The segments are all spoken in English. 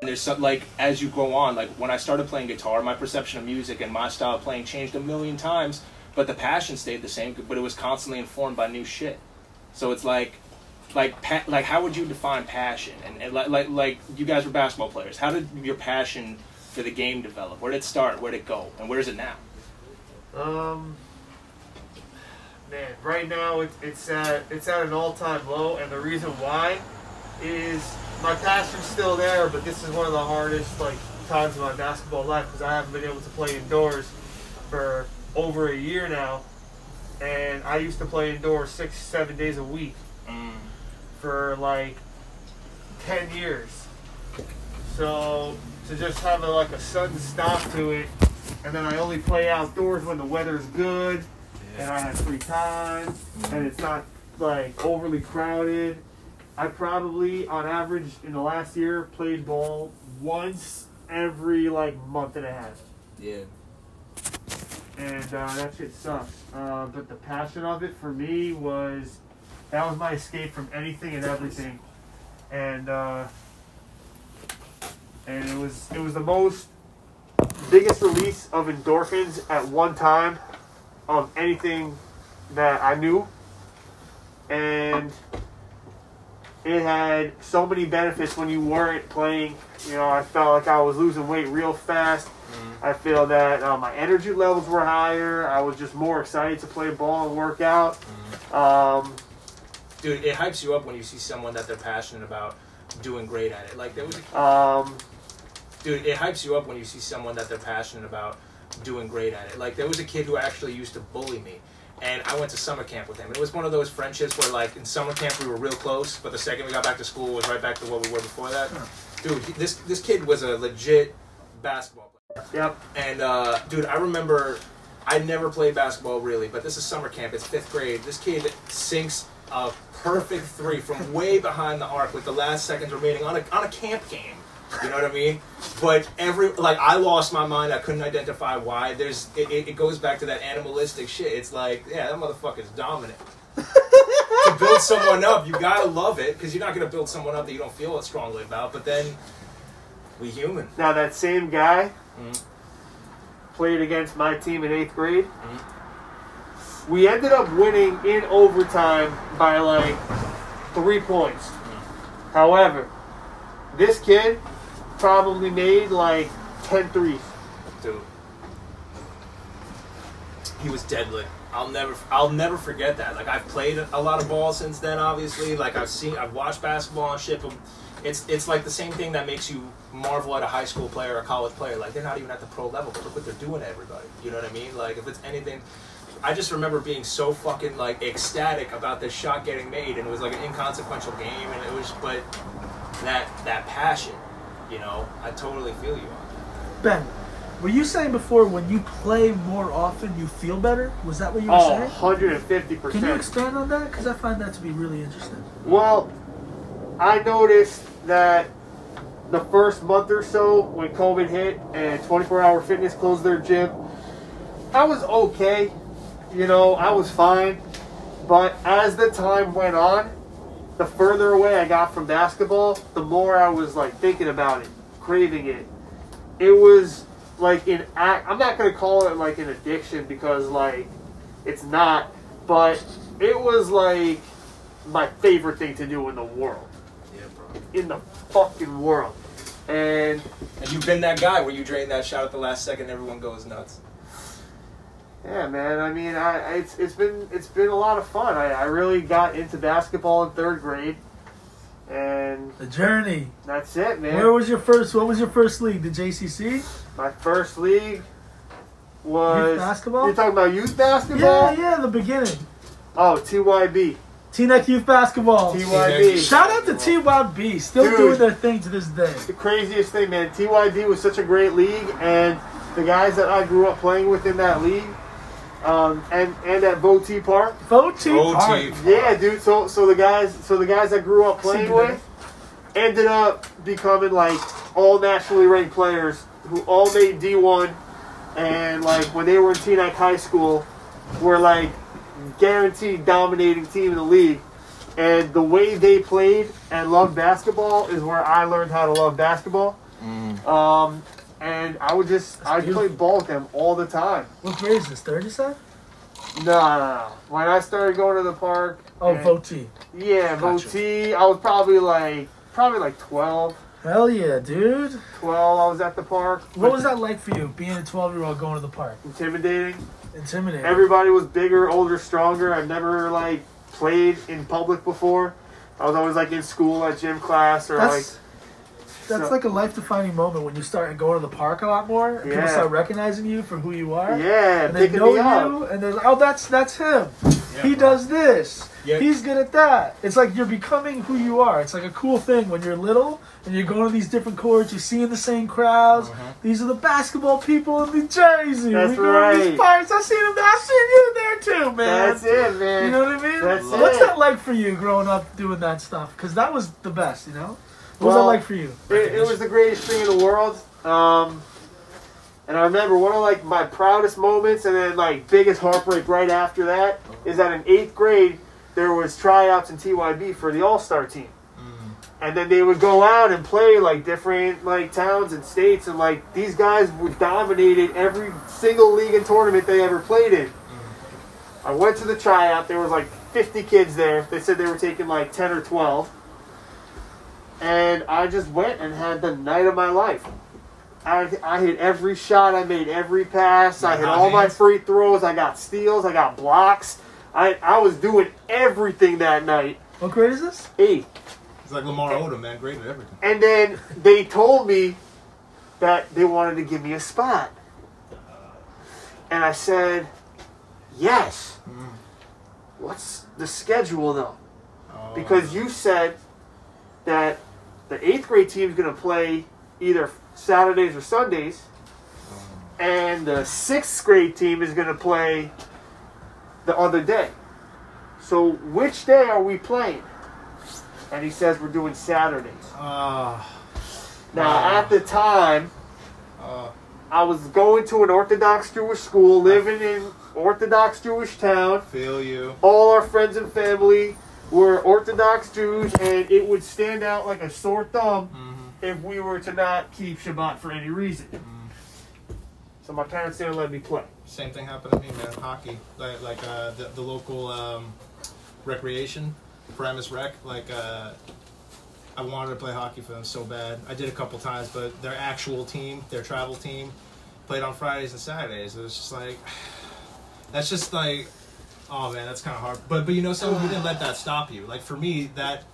And there's some, like as you go on, like when I started playing guitar, my perception of music and my style of playing changed a million times, but the passion stayed the same. But it was constantly informed by new shit. So it's like, like, pa- like how would you define passion? And, and like, like, like you guys were basketball players. How did your passion for the game develop? Where did it start? Where did it go? And where is it now? Um, man, right now it, it's at it's at an all-time low, and the reason why is my passion's still there, but this is one of the hardest like times of my basketball life because I haven't been able to play indoors for over a year now, and I used to play indoors six, seven days a week Mm. for like 10 years. So to just have a, like a sudden stop to it, and then I only play outdoors when the weather's good and I have free time and it's not like overly crowded. I probably, on average, in the last year, played ball once every like month and a half, Yeah. and uh, that shit sucks. Uh, but the passion of it for me was that was my escape from anything and everything, and uh, and it was it was the most biggest release of endorphins at one time of anything that I knew, and it had so many benefits when you weren't playing. You know, I felt like I was losing weight real fast. I feel that uh, my energy levels were higher. I was just more excited to play ball and work out. Um, Dude, it hypes you up when you see someone that they're passionate about doing great at it. Like there was a um, Dude, it hypes you up when you see someone that they're passionate about doing great at it. Like there was a kid who actually used to bully me, and I went to summer camp with him. It was one of those friendships where, like, in summer camp we were real close, but the second we got back to school, it was right back to what we were before that. Dude, he, this this kid was a legit basketball player, yep. and uh, dude, I remember I never played basketball really, but this is summer camp. It's fifth grade. This kid sinks a perfect three from way behind the arc with the last seconds remaining on a on a camp game. You know what I mean? But every like I lost my mind. I couldn't identify why. There's it, it, it goes back to that animalistic shit. It's like yeah, that motherfucker's dominant. to build someone up, you gotta love it because you're not gonna build someone up that you don't feel strongly about. But then we human. Now that same guy Mhm. played against my team in eighth grade. We ended up winning in overtime by like three points. However, this kid probably made like 10 threes. Dude. He was deadly. I'll never, I'll never forget that. Like I've played a lot of ball since then. Obviously, like I've seen, I've watched basketball and shit. But it's, it's like the same thing that makes you marvel at a high school player or a college player. Like they're not even at the pro level, but look what they're doing to everybody. You know what I mean? Like if it's anything, I just remember being so fucking like ecstatic about this shot getting made, and it was like an inconsequential game, and it was, but that that passion, you know, I totally feel you on. that. Ben, were you saying before when you play more often you feel better? Was that what you were Oh, saying? 150%. Can you expand on that? Because I find that to be really interesting. Well, I noticed that the first month or so when COVID hit and 24 Hour Fitness closed their gym, I was okay. You know, I was fine. But as the time went on, the further away I got from basketball, the more I was like thinking about it, craving it. It was like an act. I'm not gonna call it like an addiction because like it's not, but it was like my favorite thing to do in the world. Yeah, bro. In the fucking world. And And you've been that guy where you drain that shot at the last second, everyone goes nuts. Yeah, man. I mean, I, I it's it's been it's been a lot of fun. I, I really got into basketball in third grade, and The journey. that's it, man. Where was your first? What was your first league? The JCC? My first league was Youth basketball? You're talking about youth basketball? Yeah, yeah, the beginning. Oh, TYB. Teaneck Youth Basketball. TYB. Shout out to TYB, still Dude. doing their thing to this day. the craziest thing, man. TYB was such a great league, and the guys that I grew up playing with in that league, um, and and at Votee Park. Vote Vote. Yeah, dude. So so the guys so the guys I grew up playing See, with ended up becoming like all nationally ranked players who all made D1, and like when they were in Teaneck High School, were like guaranteed dominating team in the league. And the way they played and loved basketball is where I learned how to love basketball. Um, and I would just That's I'd play ball with them all the time. What grade is this? Third, you said? No, no, no. When I started going to the park, Oh, and- Votee. Yeah, Gotcha. Votee. I was probably like probably like 12. Hell yeah, dude. 12. I was at the park. What was that like for you, being a 12 year old going to the park? Intimidating. Intimidating. Everybody was bigger, older, stronger. I've never like played in public before. I was always like in school at gym class or like that's that's so- like a life defining moment when you start going to the park a lot more. and People start recognizing you for who you are. yeah, And they picking know me up. you, and they're like, oh, that's that's him. Yeah, he bro. does this. Yeah. He's good at that. It's like you're becoming who you are. It's like a cool thing when you're little and you're going to these different courts. You're seeing the same crowds. Uh-huh. These are the basketball people in New Jersey. That's we go to these right. parks. I seen them. I seen you there too, man. That's it, man. You know what I mean? That's What's it. that like for you growing up doing that stuff? Because that was the best, you know? What was Well, that like for you? It, it was the greatest thing in the world. Um, and I remember one of like my proudest moments, and then like biggest heartbreak right after that is that in eighth grade there was tryouts in TYB for the All Star team, and then they would go out and play like different like towns and states, and like these guys would dominated every single league and tournament they ever played in. I went to the tryout. There was like 50 kids there. They said they were taking like 10 or 12 and I just went and had the night of my life. I, I hit every shot, I made every pass, I hit Hot all my free throws, I got steals, I got blocks. I, I was doing everything that night. What grade is this? Eight. It's like Lamar Odom, man. Great at everything. And then they told me that they wanted to give me a spot. And I said, yes. Mm. What's the schedule though? Oh, Because you said that the eighth grade team is going to play either Saturdays or Sundays, and the sixth grade team is going to play the other day. So which day are we playing? And he says we're doing Saturdays. Ah, Now, Wow. at the time, ah. I was going to an Orthodox Jewish school, living in Orthodox Jewish town. feel you. all our friends and family were Orthodox Jews, and it would stand out like a sore thumb Mm-hmm. if we were to not keep Shabbat for any reason. So my parents didn't let me play. Same thing happened to me, man. Hockey, like like uh, the the local um, recreation, Paramus Rec. Like uh, I wanted to play hockey for them so bad. I did a couple times, but their actual team, their travel team, played on Fridays and Saturdays. It was just like that's just like oh man, that's kind of hard. But but you know something, you didn't let that stop you. Like for me, that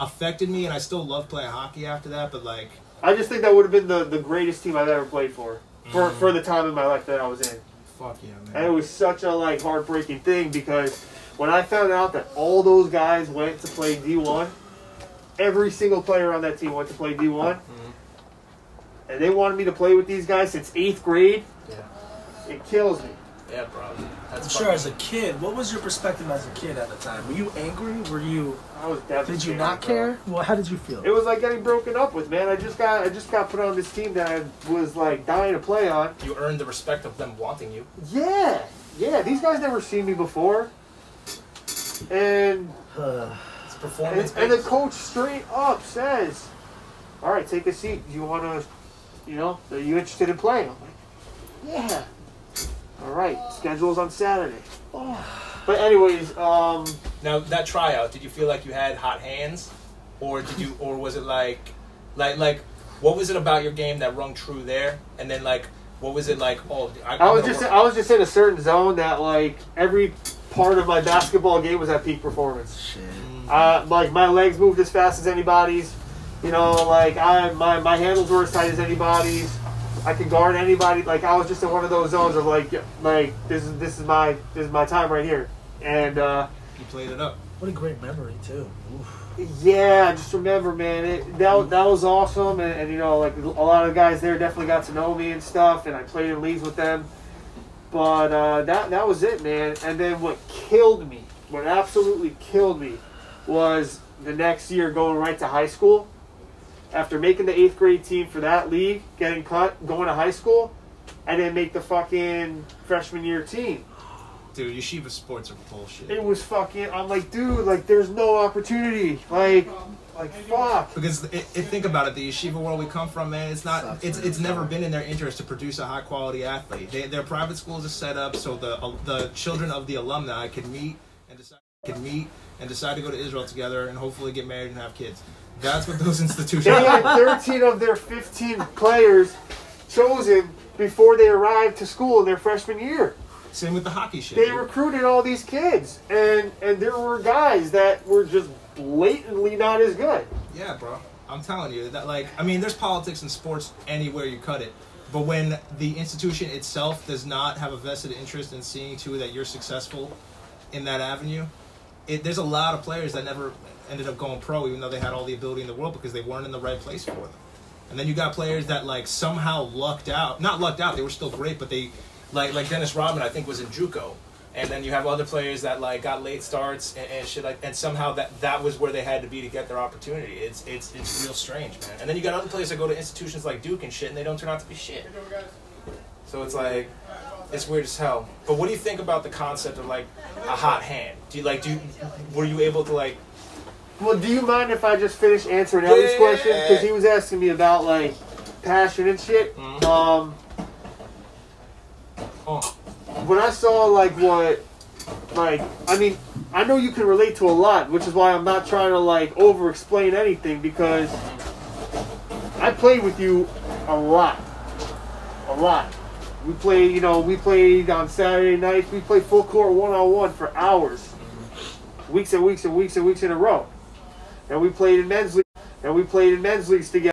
affected me, and I still love playing hockey after that. But like I just think that would have been the, the greatest team I've ever played for, for Mhm. for the time in my life that I was in. fuck yeah, man! And it was such a like heartbreaking thing because when I found out that all those guys went to play D1, every single player on that team went to play D1, Mhm. and they wanted me to play with these guys since eighth grade. Yeah. It kills me. Yeah, bro. That's I'm sure as a kid, what was your perspective as a kid at the time? Were you angry? Were you I was devastated. did you not bro. care? Well, how did you feel? It was like getting broken up with, man. I just got I just got put on this team that I was like dying to play on. you earned the respect of them wanting you. Yeah, yeah. These guys never seen me before, and Uh, It's and, performance. and the coach straight up says, "All right, take a seat. Do you want to, you know, are you interested in playing?" I'm like, "Yeah." All right, schedule's on Saturday. Oh. But anyways, um, Now that tryout, did you feel like you had hot hands, or did you, or was it like, like, like, what was it about your game that rung true there? And then like, what was it like? Oh, I, I was just work- I was just in a certain zone that like every part of my basketball game was at peak performance. shit. Uh, like my legs moved as fast as anybody's. You know, like I my my handles were as tight as anybody's. I could guard anybody. Like I was just in one of those zones of like like this is this is my this is my time right here. And uh, you played it up. What a great memory too. Oof. yeah, just remember, man, it, that that was awesome. And, and you know, like a lot of the guys there definitely got to know me and stuff. And I played in leagues with them. But uh, that that was it, man. And then what killed me, what absolutely killed me, was the next year going right to high school. After making the eighth grade team for that league, getting cut, going to high school, and then make the fucking freshman year team. Dude, yeshiva sports are bullshit. It was fucking. I'm like, dude, like, there's no opportunity. Like, like, fuck. Because it, it, think about it, the yeshiva world we come from, man, it's not, Sucks, it's man. it's never been in their interest to produce a high quality athlete. They, their private schools are set up so the uh, the children of the alumni can meet and decide can meet and decide to go to Israel together and hopefully get married and have kids. That's what those institutions. They had 13 of their 15 players chosen before they arrived to school in their freshman year. Same with the hockey shit. They dude. recruited all these kids, and and there were guys that were just blatantly not as good. Yeah, bro. I'm telling you that like I mean there's politics in sports anywhere you cut it. But when the institution itself does not have a vested interest in seeing to that you're successful in that avenue, it, there's a lot of players that never ended up going pro even though they had all the ability in the world because they weren't in the right place for them. And then you got players that like somehow lucked out. Not lucked out, they were still great, but they like like Dennis Rodman I think was in JUCO. And then you have other players that like got late starts and, and shit like and somehow that that was where they had to be to get their opportunity. It's it's it's real strange, man. And then you got other players that go to institutions like Duke and shit and they don't turn out to be shit. So it's like it's weird as hell. But what do you think about the concept of like a hot hand? Do you like do you, were you able to like Well, do you mind if I just finish answering Ellie's Yeah. question? Because he was asking me about like passion and shit. Mhm. Um, oh when I saw like what, like I mean, I know you can relate to a lot, which is why I'm not trying to like over explain anything because I played with you a lot, a lot. We played, you know, we played on Saturday nights. We played full court one on one for hours, weeks and weeks and weeks and weeks in a row. And we played in men's league, and we played in men's leagues together.